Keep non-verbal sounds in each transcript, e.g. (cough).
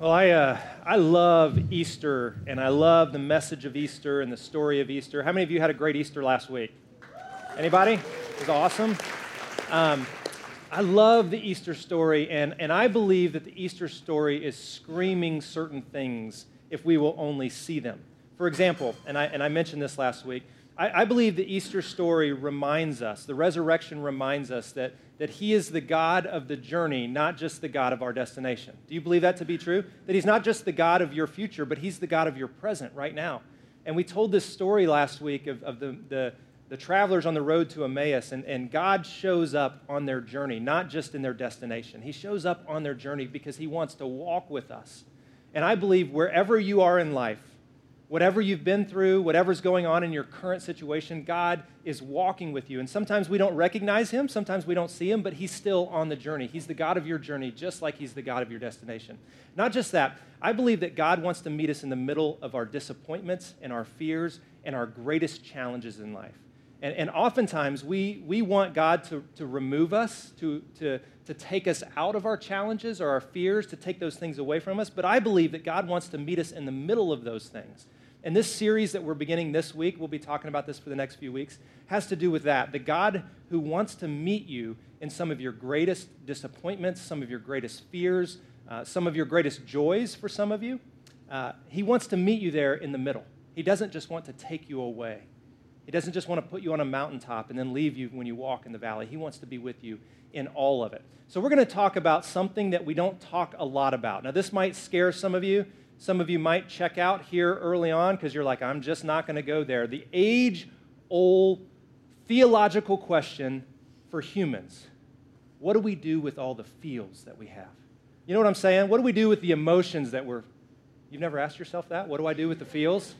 Well, I, uh, I love Easter, and I love the message of Easter and the story of Easter. How many of you had a great Easter last week? Anybody? It was awesome. Um, I love the Easter story, and, and I believe that the Easter story is screaming certain things if we will only see them. For example, and I, and I mentioned this last week, I, I believe the Easter story reminds us, the resurrection reminds us that, that He is the God of the journey, not just the God of our destination. Do you believe that to be true? That He's not just the God of your future, but He's the God of your present right now. And we told this story last week of, of the, the, the travelers on the road to Emmaus, and, and God shows up on their journey, not just in their destination. He shows up on their journey because He wants to walk with us. And I believe wherever you are in life, whatever you've been through, whatever's going on in your current situation, God is walking with you. And sometimes we don't recognize Him, sometimes we don't see Him, but He's still on the journey. He's the God of your journey, just like He's the God of your destination. Not just that, I believe that God wants to meet us in the middle of our disappointments and our fears and our greatest challenges in life. And, and oftentimes we, we want God to, to remove us, to, to, to take us out of our challenges or our fears, to take those things away from us. But I believe that God wants to meet us in the middle of those things. And this series that we're beginning this week, we'll be talking about this for the next few weeks, has to do with that. The God who wants to meet you in some of your greatest disappointments, some of your greatest fears, uh, some of your greatest joys for some of you. Uh, he wants to meet you there in the middle. He doesn't just want to take you away. He doesn't just want to put you on a mountaintop and then leave you when you walk in the valley. He wants to be with you in all of it. So, we're going to talk about something that we don't talk a lot about. Now, this might scare some of you. Some of you might check out here early on because you're like, I'm just not going to go there. The age old theological question for humans what do we do with all the feels that we have? You know what I'm saying? What do we do with the emotions that we're. You've never asked yourself that? What do I do with the feels?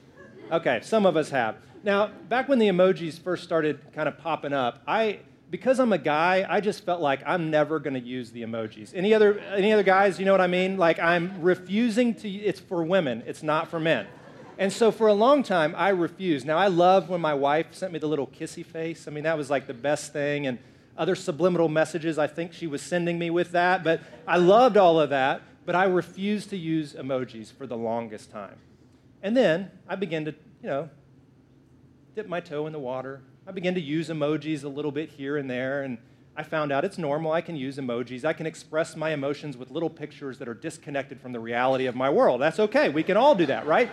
Okay, some of us have. Now, back when the emojis first started kind of popping up, I because I'm a guy, I just felt like I'm never going to use the emojis. Any other, any other guys, you know what I mean? Like I'm refusing to, it's for women, it's not for men. And so for a long time, I refused. Now, I love when my wife sent me the little kissy face. I mean, that was like the best thing. And other subliminal messages, I think she was sending me with that. But I loved all of that. But I refused to use emojis for the longest time. And then I began to, you know, dip my toe in the water, I began to use emojis a little bit here and there, and I found out it's normal. I can use emojis. I can express my emotions with little pictures that are disconnected from the reality of my world. That's okay. We can all do that, right?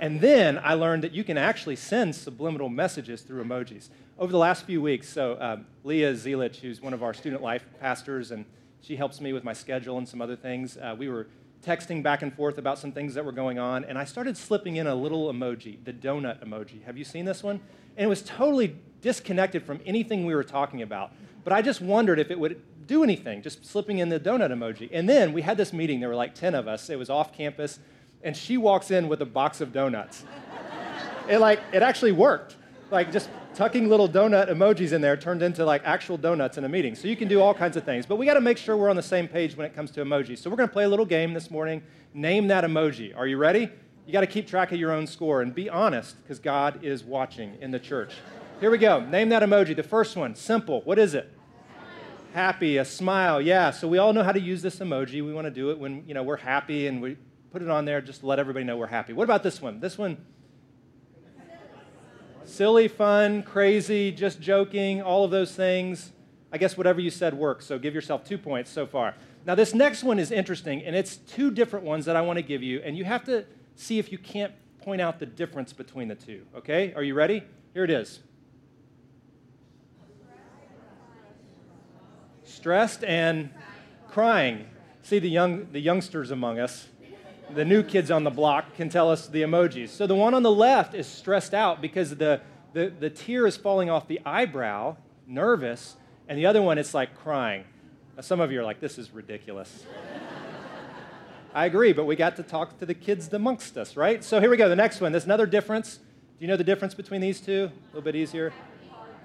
And then I learned that you can actually send subliminal messages through emojis. Over the last few weeks, so um, Leah Zelich, who's one of our student life pastors, and she helps me with my schedule and some other things, uh, we were texting back and forth about some things that were going on, and I started slipping in a little emoji, the donut emoji. Have you seen this one? And it was totally disconnected from anything we were talking about. But I just wondered if it would do anything, just slipping in the donut emoji. And then we had this meeting, there were like 10 of us, it was off campus, and she walks in with a box of donuts. it like, it actually worked. Like just tucking little donut emojis in there turned into like actual donuts in a meeting. So you can do all kinds of things. But we got to make sure we're on the same page when it comes to emojis. So we're to play a little game this morning. Name that emoji. Are you ready? You got to keep track of your own score and be honest because God is watching in the church. Here we go. Name that emoji. The first one, simple. What is it? Happy, a smile. Yeah, so we all know how to use this emoji. We want to do it when, you know, we're happy and we put it on there just to let everybody know we're happy. What about this one? This one silly, fun, crazy, just joking, all of those things. I guess whatever you said works. So give yourself 2 points so far. Now this next one is interesting and it's two different ones that I want to give you and you have to see if you can't point out the difference between the two. Okay? Are you ready? Here it is. Stressed and crying. See, the, young, the youngsters among us, the new kids on the block, can tell us the emojis. So the one on the left is stressed out because the, the, the tear is falling off the eyebrow, nervous, and the other one, it's like crying. Now, some of you are like, this is ridiculous. I agree, but we got to talk to the kids amongst us, right? So here we go. The next one. There's another difference. Do you know the difference between these two? A little bit easier.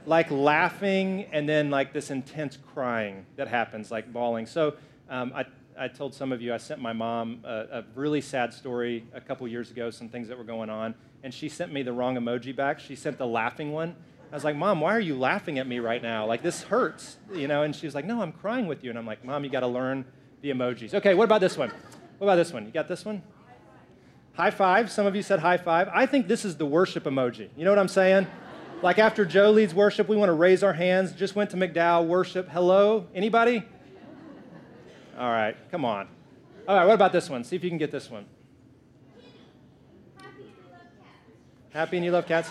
Like laughing and then like this intense crying that happens, like bawling. So um, I, I told some of you I sent my mom a, a really sad story a couple years ago, some things that were going on, and she sent me the wrong emoji back. She sent the laughing one. I was like, Mom, why are you laughing at me right now? Like, this hurts, you know? And she was like, No, I'm crying with you. And I'm like, Mom, you got to learn the emojis. Okay, what about this one? What about this one? You got this one? High five. Some of you said high five. I think this is the worship emoji. You know what I'm saying? Like after Joe leads worship, we want to raise our hands. Just went to McDowell worship. Hello? Anybody? All right, come on. All right, what about this one? See if you can get this one. Happy and you love cats?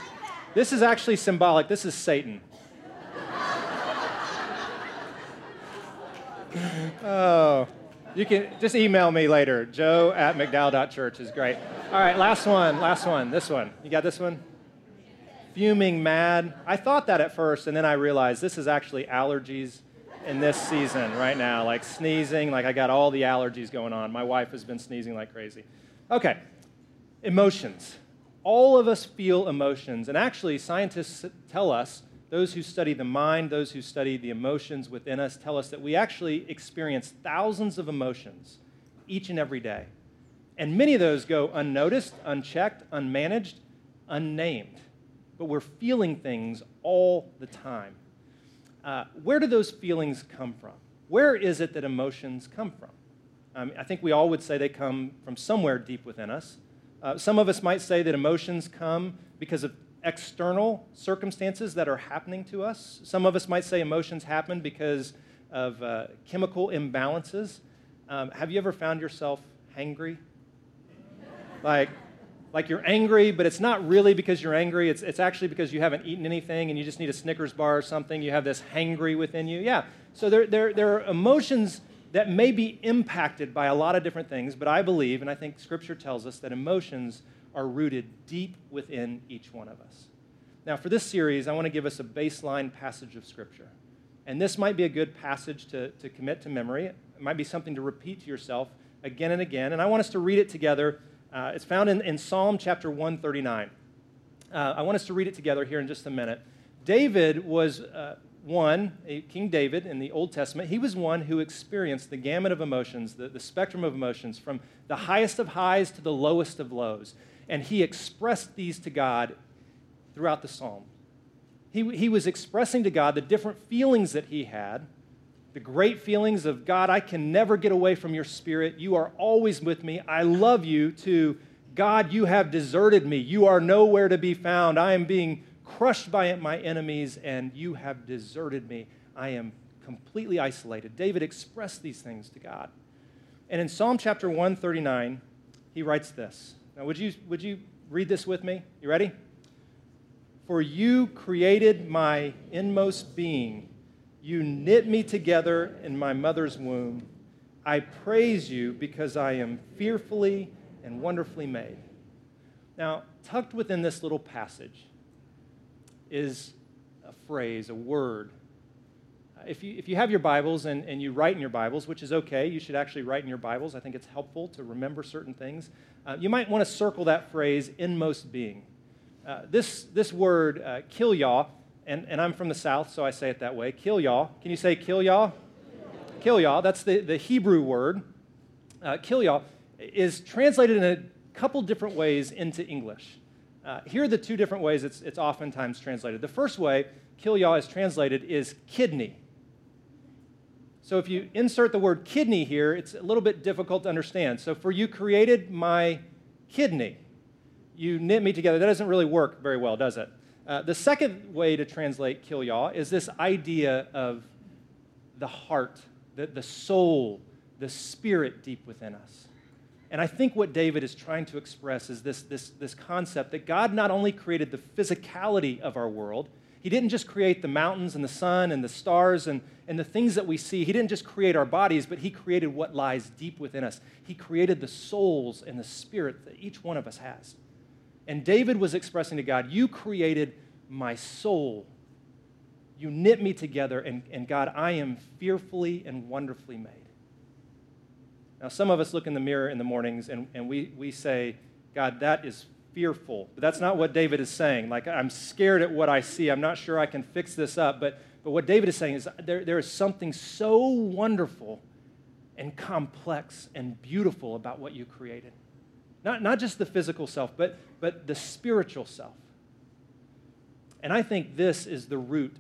This is actually symbolic. This is Satan. (laughs) oh, you can just email me later. Joe at McDowell.church is great. All right, last one, last one. This one. You got this one? Fuming mad. I thought that at first, and then I realized this is actually allergies in this season right now, like sneezing, like I got all the allergies going on. My wife has been sneezing like crazy. Okay, emotions. All of us feel emotions, and actually, scientists tell us, those who study the mind, those who study the emotions within us, tell us that we actually experience thousands of emotions each and every day. And many of those go unnoticed, unchecked, unmanaged, unnamed. But we're feeling things all the time. Uh, where do those feelings come from? Where is it that emotions come from? Um, I think we all would say they come from somewhere deep within us. Uh, some of us might say that emotions come because of external circumstances that are happening to us. Some of us might say emotions happen because of uh, chemical imbalances. Um, have you ever found yourself hangry? Like, like you're angry, but it's not really because you're angry. It's, it's actually because you haven't eaten anything and you just need a Snickers bar or something. You have this hangry within you. Yeah. So there, there, there are emotions that may be impacted by a lot of different things, but I believe, and I think Scripture tells us, that emotions are rooted deep within each one of us. Now, for this series, I want to give us a baseline passage of Scripture. And this might be a good passage to, to commit to memory. It might be something to repeat to yourself again and again. And I want us to read it together uh, it's found in, in, Psalm chapter 139. Uh, I want us to read it together here in just a minute. David was uh, one, King David in the Old Testament, he was one who experienced the gamut of emotions, the, the spectrum of emotions, from the highest of highs to the lowest of lows. And he expressed these to God throughout the psalm. He, he was expressing to God the different feelings that he had the great feelings of God, I can never get away from your spirit. You are always with me. I love you, to God, you have deserted me. You are nowhere to be found. I am being crushed by my enemies, and you have deserted me. I am completely isolated. David expressed these things to God. And in Psalm chapter 139, he writes this. Now, would you, would you read this with me? You ready? For you created my inmost being. You knit me together in my mother's womb. I praise you because I am fearfully and wonderfully made. Now, tucked within this little passage is a phrase, a word. If you, if you have your Bibles and, and you write in your Bibles, which is okay, you should actually write in your Bibles. I think it's helpful to remember certain things. Uh, you might want to circle that phrase, inmost being. Uh, this, this word, uh, kilyah, and, and I'm from the South, so I say it that way. Kill y'all. Can you say kill y'all? Kill y'all. That's the, the Hebrew word. Uh, kill y'all is translated in a couple different ways into English. Uh, here are the two different ways it's, it's oftentimes translated. The first way, kill y'all is translated, is kidney. So if you insert the word kidney here, it's a little bit difficult to understand. So for you created my kidney, you knit me together. That doesn't really work very well, does it? Uh, the second way to translate kilyah is this idea of the heart, the, the soul, the spirit deep within us. And I think what David is trying to express is this, this, this concept that God not only created the physicality of our world, He didn't just create the mountains and the sun and the stars and, and the things that we see. He didn't just create our bodies, but He created what lies deep within us. He created the souls and the spirit that each one of us has. And David was expressing to God, You created my soul. You knit me together, and, and God, I am fearfully and wonderfully made. Now, some of us look in the mirror in the mornings and, and we, we say, God, that is fearful. But that's not what David is saying. Like, I'm scared at what I see. I'm not sure I can fix this up. But, but what David is saying is there, there is something so wonderful and complex and beautiful about what you created. Not, not just the physical self, but, but the spiritual self. And I think this is the root,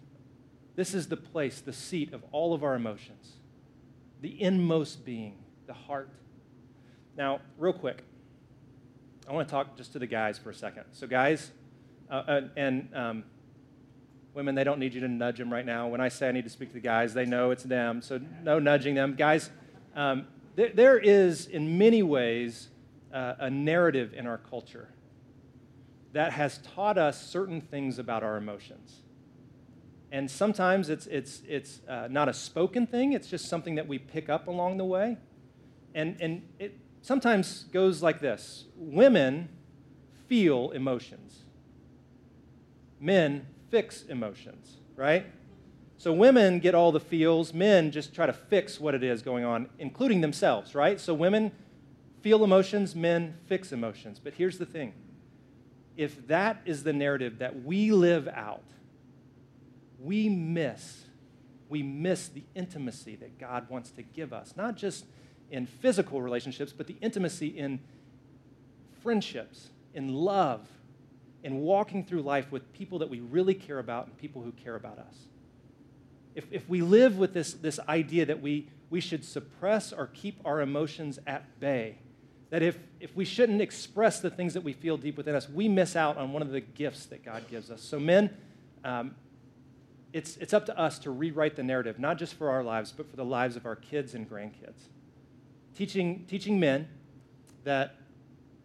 this is the place, the seat of all of our emotions, the inmost being, the heart. Now, real quick, I want to talk just to the guys for a second. So, guys, uh, uh, and um, women, they don't need you to nudge them right now. When I say I need to speak to the guys, they know it's them. So, no nudging them. Guys, um, there, there is, in many ways, uh, a narrative in our culture that has taught us certain things about our emotions. And sometimes it's, it's, it's uh, not a spoken thing, it's just something that we pick up along the way. And, and it sometimes goes like this Women feel emotions, men fix emotions, right? So women get all the feels, men just try to fix what it is going on, including themselves, right? So women feel emotions, men fix emotions. But here's the thing if that is the narrative that we live out, we miss we miss the intimacy that God wants to give us, not just in physical relationships, but the intimacy in friendships, in love, in walking through life with people that we really care about and people who care about us. If, if we live with this, this idea that we, we should suppress or keep our emotions at bay, that if, if we shouldn't express the things that we feel deep within us, we miss out on one of the gifts that God gives us. So, men, um, it's, it's up to us to rewrite the narrative, not just for our lives, but for the lives of our kids and grandkids. Teaching, teaching men that,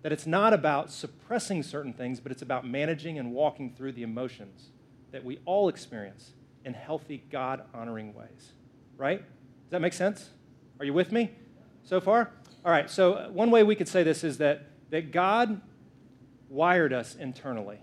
that it's not about suppressing certain things, but it's about managing and walking through the emotions that we all experience in healthy, God honoring ways. Right? Does that make sense? Are you with me so far? All right, so uh, one way we could say this is that, that God wired us internally,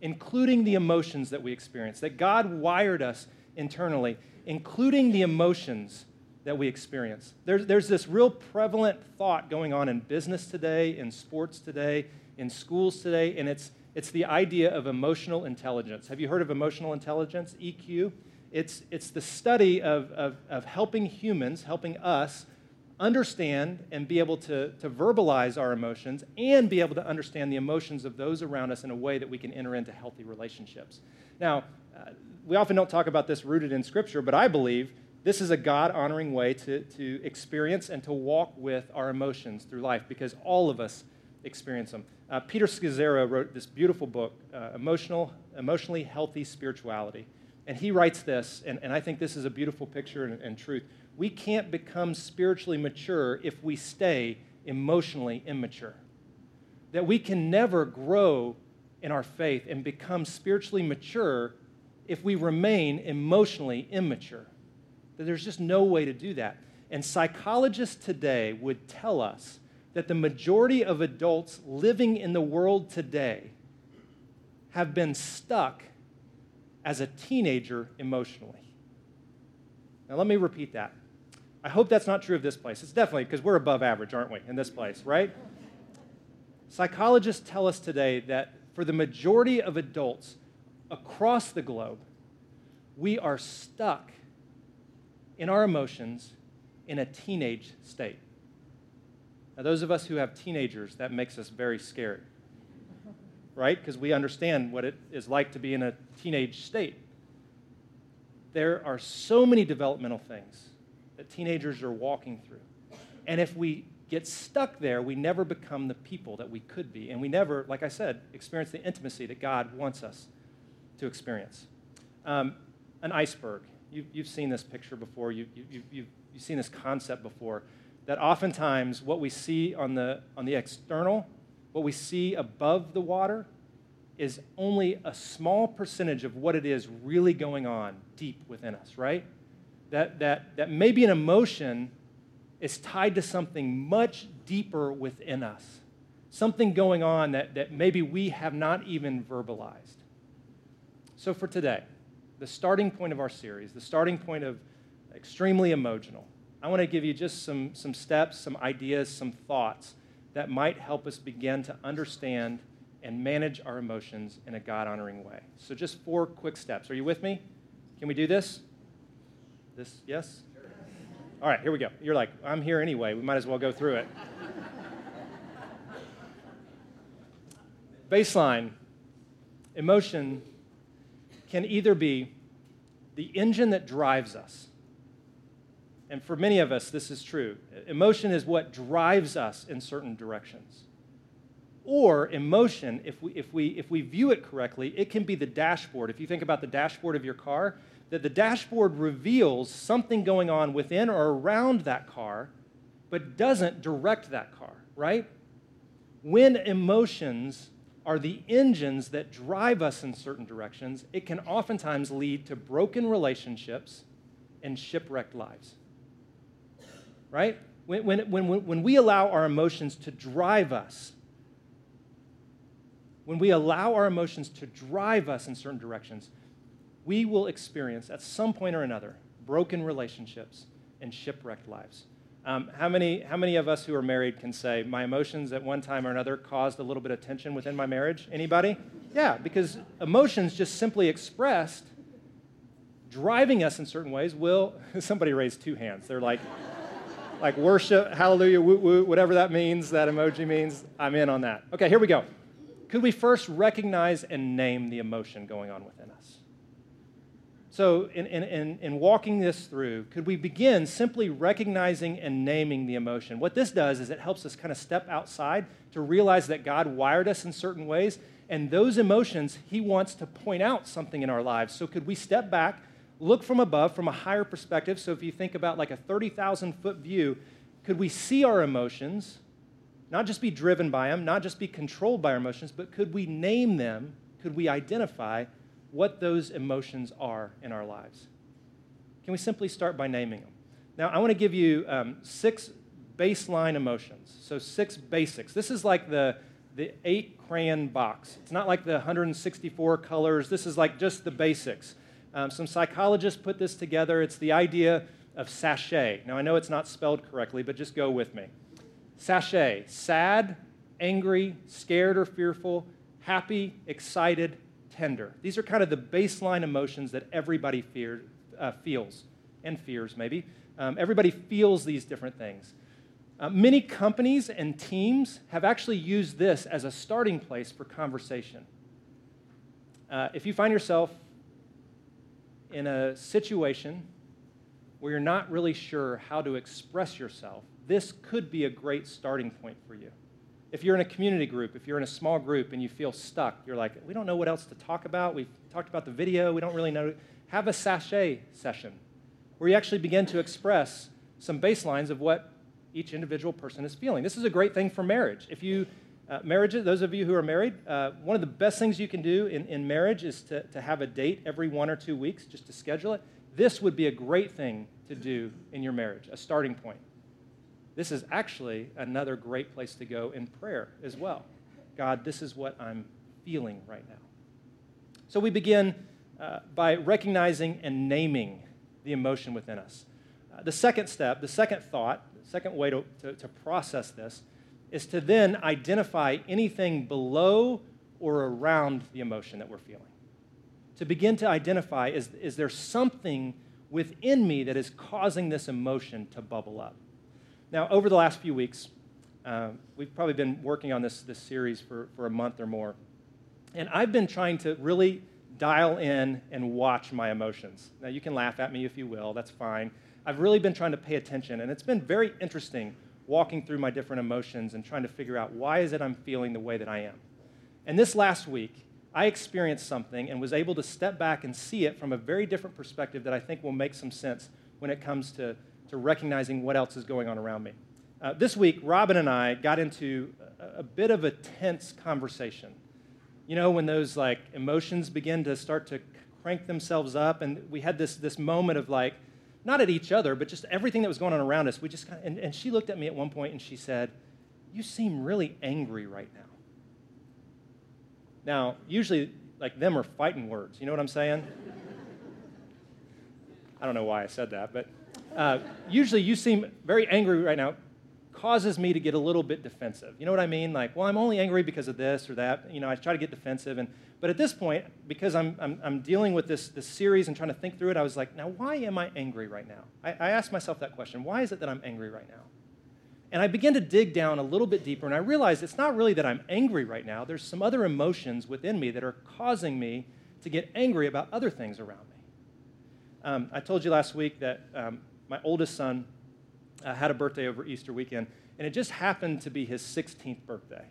including the emotions that we experience. That God wired us internally, including the emotions that we experience. There's, there's this real prevalent thought going on in business today, in sports today, in schools today, and it's, it's the idea of emotional intelligence. Have you heard of emotional intelligence, EQ? It's, it's the study of, of, of helping humans, helping us understand and be able to, to verbalize our emotions and be able to understand the emotions of those around us in a way that we can enter into healthy relationships. Now, uh, we often don't talk about this rooted in Scripture, but I believe this is a God honoring way to, to experience and to walk with our emotions through life because all of us experience them. Uh, Peter Scazzero wrote this beautiful book, uh, Emotional, Emotionally Healthy Spirituality. And he writes this, and, and I think this is a beautiful picture and, and truth we can't become spiritually mature if we stay emotionally immature. That we can never grow in our faith and become spiritually mature if we remain emotionally immature. That there's just no way to do that. And psychologists today would tell us that the majority of adults living in the world today have been stuck as a teenager emotionally. Now, let me repeat that. I hope that's not true of this place. It's definitely because we're above average, aren't we, in this place, right? Psychologists tell us today that for the majority of adults across the globe, we are stuck in our emotions in a teenage state. Now, those of us who have teenagers, that makes us very scared, right? Because we understand what it is like to be in a teenage state. There are so many developmental things that teenagers are walking through. And if we get stuck there, we never become the people that we could be. And we never, like I said, experience the intimacy that God wants us to experience. Um, an iceberg. You, have seen this picture before, you, you, you, you've, you've seen this concept before. That oftentimes what we see on the, on the external, what we see above the water, is only a small percentage of what it is really going on deep within us, right? that, that, that maybe an emotion is tied to something much deeper within us, something going on that, that maybe we have not even verbalized. So, for today, the starting point of our series, the starting point of extremely emotional, I want to give you just some, some steps, some ideas, some thoughts that might help us begin to understand and manage our emotions in a God honoring way. So, just four quick steps. Are you with me? Can we do this? This, yes? All right, here we go. You're like, I'm here anyway. We might as well go through it. (laughs) Baseline emotion can either be the engine that drives us, And for many of us, this is true. Emotion is what drives us in certain directions. Or emotion, if we, if, we, if we view it correctly, it can be the dashboard. If you think about the dashboard of your car, that the dashboard reveals something going on within or around that car, but doesn't direct that car, right? When emotions are the engines that drive us in certain directions, it can oftentimes lead to broken relationships and shipwrecked lives. Right? When, when, when, when we allow our emotions to drive us, when we allow our emotions to drive us in certain directions, we will experience at some point or another broken relationships and shipwrecked lives. Um, how, many, how many of us who are married can say, my emotions at one time or another caused a little bit of tension within my marriage? Anybody? Yeah, because emotions just simply expressed, driving us in certain ways, will, (laughs) somebody raised two hands. They're like, (laughs) like worship, hallelujah, woo woo, whatever that means, that emoji means, I'm in on that. Okay, here we go. Could we first recognize and name the emotion going on within us? So, in, in, in, walking this through, could we begin simply recognizing and naming the emotion? What this does is it helps us kind of step outside to realize that God wired us in certain ways, and those emotions, He wants to point out something in our lives. So, could we step back, look from above, from a higher perspective? So, if you think about like a 30,000 foot view, could we see our emotions, not just be driven by them, not just be controlled by our emotions, but could we name them? Could we identify? What those emotions are in our lives. Can we simply start by naming them? Now, I want to give you um, six baseline emotions. So, six basics. This is like the, the eight crayon box. It's not like the 164 colors. This is like just the basics. Um, some psychologists put this together. It's the idea of SASHET. Now, I know it's not spelled correctly, but just go with me. SASHET, sad, angry, scared or fearful, happy, excited, tender. These are kind of the baseline emotions that everybody fear, uh, feels and fears, maybe. Um, everybody feels these different things. Uh, many companies and teams have actually used this as a starting place for conversation. Uh, if you find yourself in a situation where you're not really sure how to express yourself, this could be a great starting point for you. If you're in a community group, if you're in a small group and you feel stuck, you're like, we don't know what else to talk about. We've talked about the video, we don't really know. Have a SASHET session where you actually begin to express some baselines of what each individual person is feeling. This is a great thing for marriage. If you, uh, those of you who are married, uh, one of the best things you can do in, in marriage is to, to have a date every one or two weeks just to schedule it. This would be a great thing to do in your marriage, a starting point this is actually another great place to go in prayer as well. God, this is what I'm feeling right now. So we begin uh, by recognizing and naming the emotion within us. Uh, the second step, the second thought, the second way to, to, to process this is to then identify anything below or around the emotion that we're feeling. To begin to identify is, is there something within me that is causing this emotion to bubble up? Now, over the last few weeks, uh, we've probably been working on this, this series for, for a month or more. And I've been trying to really dial in and watch my emotions. Now, you can laugh at me if you will, that's fine. I've really been trying to pay attention, and it's been very interesting walking through my different emotions and trying to figure out why is it I'm feeling the way that I am. And this last week, I experienced something and was able to step back and see it from a very different perspective that I think will make some sense when it comes to to recognizing what else is going on around me. Uh, this week, Robin and I got into a, a bit of a tense conversation. You know, when those like emotions begin to start to crank themselves up, and we had this, this moment of like, not at each other, but just everything that was going on around us. We just kind of, and, and she looked at me at one point and she said, You seem really angry right now. Now, usually, like, them are fighting words. You know what I'm saying? (laughs) I don't know why I said that, but uh, usually you seem very angry right now, causes me to get a little bit defensive. You know what I mean? Like, well, I'm only angry because of this or that. You know, I try to get defensive. And, but at this point, because I'm, I'm, I'm dealing with this, this series and trying to think through it, I was like, now, why am I angry right now? I, I asked myself that question. Why is it that I'm angry right now? And I began to dig down a little bit deeper, and I realized it's not really that I'm angry right now. There's some other emotions within me that are causing me to get angry about other things around me. Um, I told you last week that um, my oldest son uh, had a birthday over Easter weekend, and it just happened to be his 16th birthday.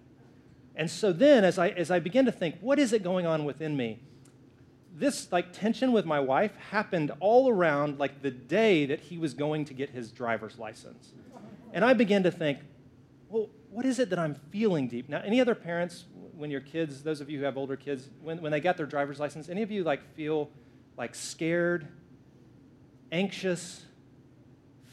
And so then, as I, as I began to think, what is it going on within me? This like tension with my wife happened all around like the day that he was going to get his driver's license. And I began to think, well, what is it that I'm feeling deep? Now, any other parents, when your kids, those of you who have older kids, when, when they got their driver's license, any of you like feel like scared, anxious,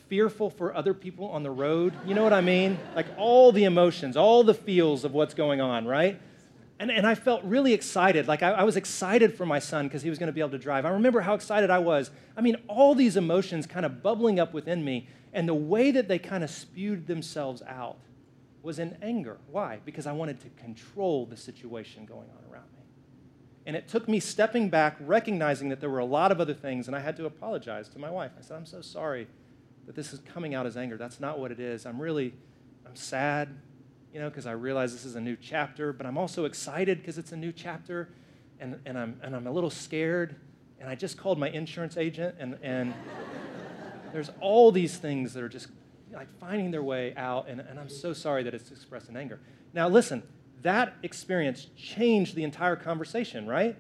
fearful for other people on the road. You know what I mean? Like all the emotions, all the feels of what's going on, right? And, and I felt really excited. Like I, I was excited for my son because he was going to be able to drive. I remember how excited I was. I mean, all these emotions kind of bubbling up within me. And the way that they kind of spewed themselves out was in anger. Why? Because I wanted to control the situation going on around me. And it took me stepping back, recognizing that there were a lot of other things, and I had to apologize to my wife. I said, I'm so sorry that this is coming out as anger. That's not what it is. I'm really, I'm sad, you know, because I realize this is a new chapter, but I'm also excited because it's a new chapter, and, and, I'm, and I'm a little scared. And I just called my insurance agent, and, and (laughs) there's all these things that are just like finding their way out, and, and I'm so sorry that it's expressed in anger. Now, listen, that experience changed the entire conversation, right?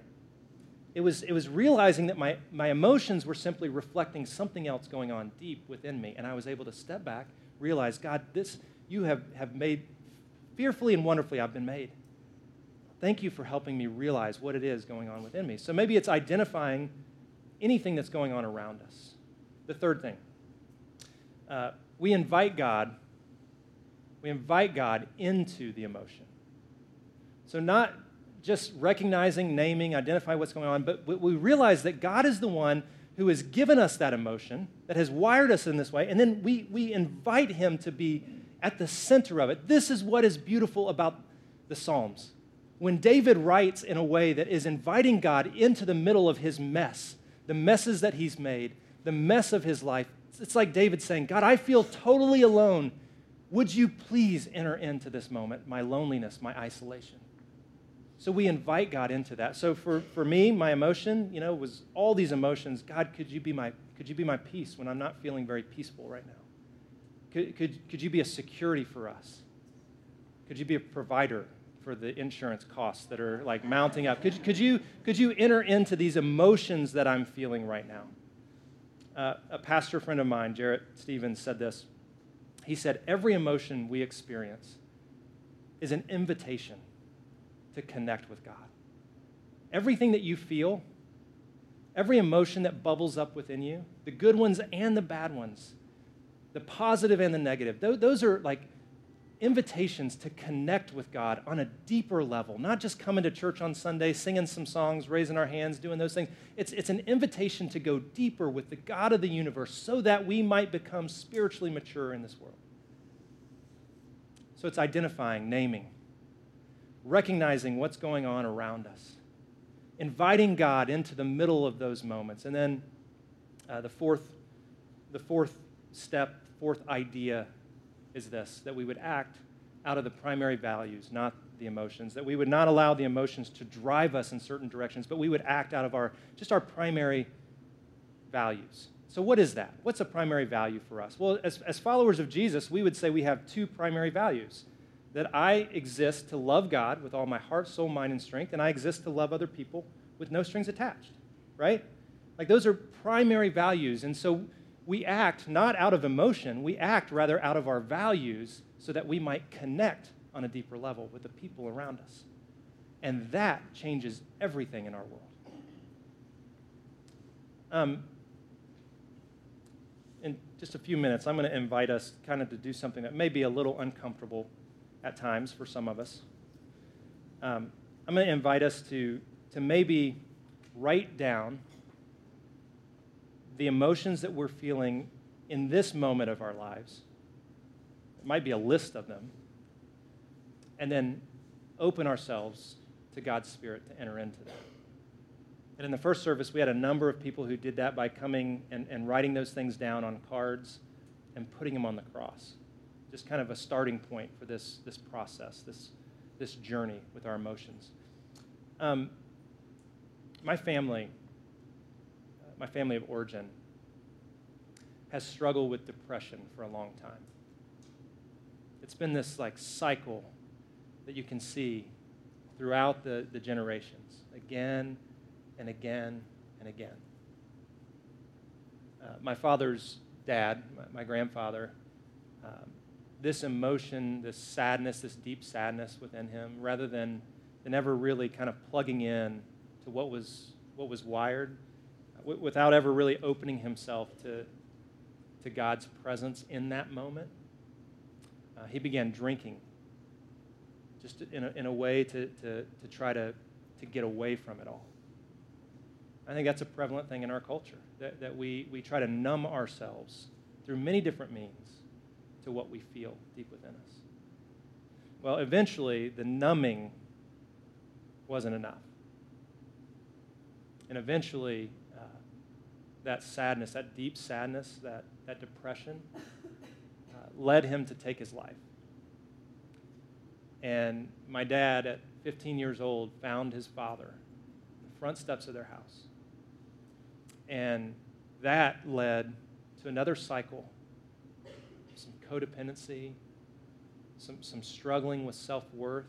It was, it was realizing that my, my emotions were simply reflecting something else going on deep within me. And I was able to step back, realize, God, this, you have, have made fearfully and wonderfully, I've been made. Thank you for helping me realize what it is going on within me. So maybe it's identifying anything that's going on around us. The third thing, uh, we invite God, we invite God into the emotion. So not just recognizing, naming, identifying what's going on, but we realize that God is the one who has given us that emotion, that has wired us in this way, and then we, we invite Him to be at the center of it. This is what is beautiful about the Psalms. When David writes in a way that is inviting God into the middle of his mess, the messes that he's made, the mess of his life, it's like David saying, God, I feel totally alone. Would you please enter into this moment, my loneliness, my isolation? So we invite God into that. So for, for me, my emotion, you know, was all these emotions. God, could you be my, could you be my peace when I'm not feeling very peaceful right now? Could, could, could you be a security for us? Could you be a provider for the insurance costs that are like mounting up? Could, could, you, could you enter into these emotions that I'm feeling right now? Uh, a pastor friend of mine, Jarrett Stevens, said this. He said, Every emotion we experience is an invitation to connect with God. Everything that you feel, every emotion that bubbles up within you, the good ones and the bad ones, the positive and the negative, those are like invitations to connect with God on a deeper level, not just coming to church on Sunday, singing some songs, raising our hands, doing those things. It's, it's an invitation to go deeper with the God of the universe so that we might become spiritually mature in this world. So it's identifying, naming, recognizing what's going on around us, inviting God into the middle of those moments. And then uh, the, fourth, the fourth step, fourth idea is this that we would act out of the primary values, not the emotions, that we would not allow the emotions to drive us in certain directions, but we would act out of our just our primary values. So, what is that? What's a primary value for us? Well, as, as followers of Jesus, we would say we have two primary values that I exist to love God with all my heart, soul, mind, and strength, and I exist to love other people with no strings attached, right? Like those are primary values. And so we act not out of emotion, we act rather out of our values so that we might connect on a deeper level with the people around us. And that changes everything in our world. Um, in just a few minutes, I'm going to invite us kind of to do something that may be a little uncomfortable at times for some of us. Um, I'm going to invite us to, to maybe write down the emotions that we're feeling in this moment of our lives. It might be a list of them. And then open ourselves to God's Spirit to enter into that. And in the first service, we had a number of people who did that by coming and, and writing those things down on cards and putting them on the cross just kind of a starting point for this, this process, this, this journey with our emotions. Um, my family, my family of origin, has struggled with depression for a long time. It's been this like cycle that you can see throughout the, the generations, again and again and again. Uh, my father's dad, my, my grandfather, this emotion, this sadness, this deep sadness within him, rather than, than ever really kind of plugging in to what was, what was wired, w- without ever really opening himself to, to God's presence in that moment, uh, he began drinking just in a, in a way to, to, to try to, to get away from it all. I think that's a prevalent thing in our culture, that, that we, we try to numb ourselves through many different means to what we feel deep within us. Well, eventually, the numbing wasn't enough. And eventually, uh, that sadness, that deep sadness, that, that depression, uh, led him to take his life. And my dad, at 15 years old, found his father in the front steps of their house. And that led to another cycle codependency, some, some struggling with self worth,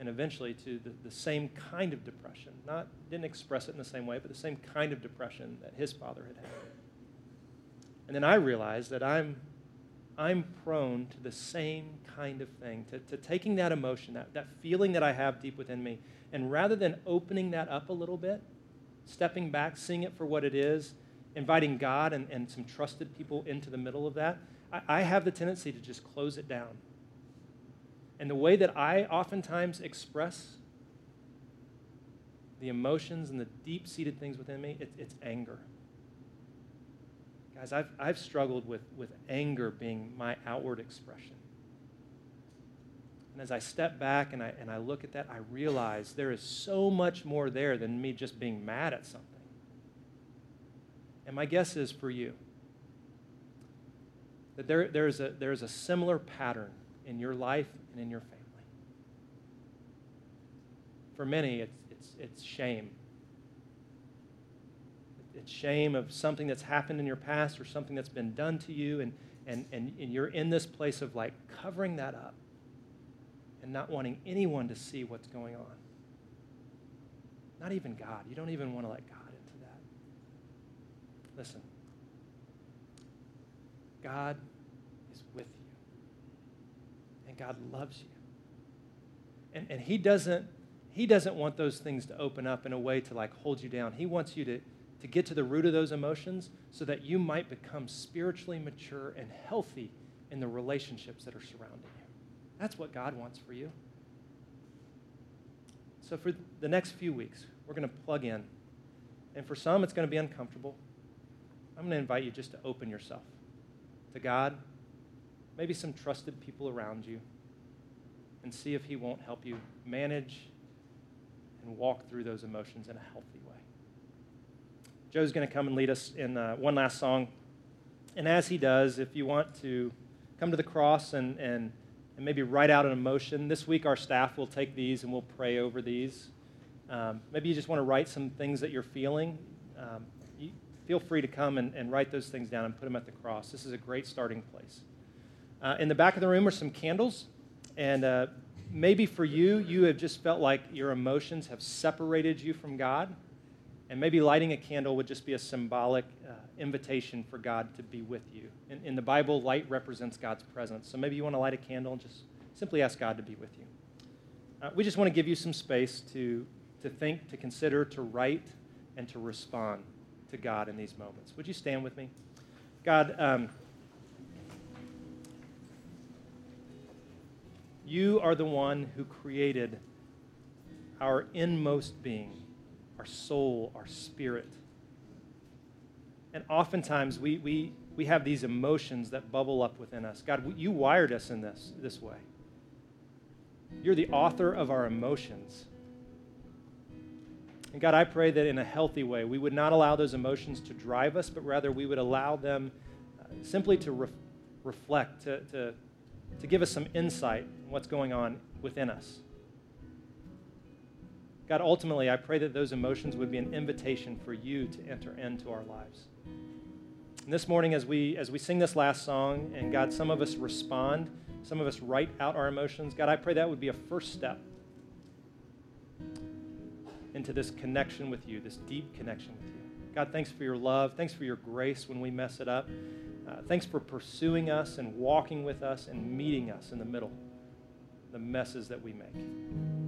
and eventually to the, the same kind of depression. Not, didn't express it in the same way, but the same kind of depression that his father had had. And then I realized that I'm, I'm prone to the same kind of thing, to, to taking that emotion, that, that feeling that I have deep within me, and rather than opening that up a little bit, stepping back, seeing it for what it is, inviting God and, and some trusted people into the middle of that, I, have the tendency to just close it down. And the way that I oftentimes express the emotions and the deep seated things within me, it, it's anger. Guys, I've, I've struggled with, with anger being my outward expression. And as I step back and I, and I look at that, I realize there is so much more there than me just being mad at something. And my guess is for you that there, there's, a, there's a similar pattern in your life and in your family. For many, it's, it's, it's shame. It's shame of something that's happened in your past or something that's been done to you, and, and, and, and you're in this place of like covering that up and not wanting anyone to see what's going on. Not even God. You don't even want to let God into that. Listen. God is with you. And God loves you. And, and he, doesn't, he doesn't want those things to open up in a way to like hold you down. He wants you to, to get to the root of those emotions so that you might become spiritually mature and healthy in the relationships that are surrounding you. That's what God wants for you. So, for the next few weeks, we're going to plug in. And for some, it's going to be uncomfortable. I'm going to invite you just to open yourself to God, maybe some trusted people around you, and see if He won't help you manage and walk through those emotions in a healthy way. Joe's going to come and lead us in uh, one last song. And as he does, if you want to come to the cross and, and, and maybe write out an emotion, this week our staff will take these and we'll pray over these. Um, maybe you just want to write some things that you're feeling. Um, feel free to come and, and write those things down and put them at the cross. This is a great starting place. Uh, in the back of the room are some candles, and uh, maybe for you, you have just felt like your emotions have separated you from God, and maybe lighting a candle would just be a symbolic uh, invitation for God to be with you. In, in the Bible, light represents God's presence, so maybe you want to light a candle and just simply ask God to be with you. Uh, we just want to give you some space to, to think, to consider, to write, and to respond to God in these moments. Would you stand with me? God, um, you are the one who created our inmost being, our soul, our spirit. And oftentimes we, we, we have these emotions that bubble up within us. God, you wired us in this, this way. You're the author of our emotions. And God, I pray that in a healthy way, we would not allow those emotions to drive us, but rather we would allow them uh, simply to re- reflect, to, to, to give us some insight in what's going on within us. God, ultimately, I pray that those emotions would be an invitation for you to enter into our lives. And this morning, as we, as we sing this last song, and God, some of us respond, some of us write out our emotions, God, I pray that would be a first step into this connection with you, this deep connection with you. God, thanks for your love. Thanks for your grace when we mess it up. Uh, thanks for pursuing us and walking with us and meeting us in the middle, the messes that we make.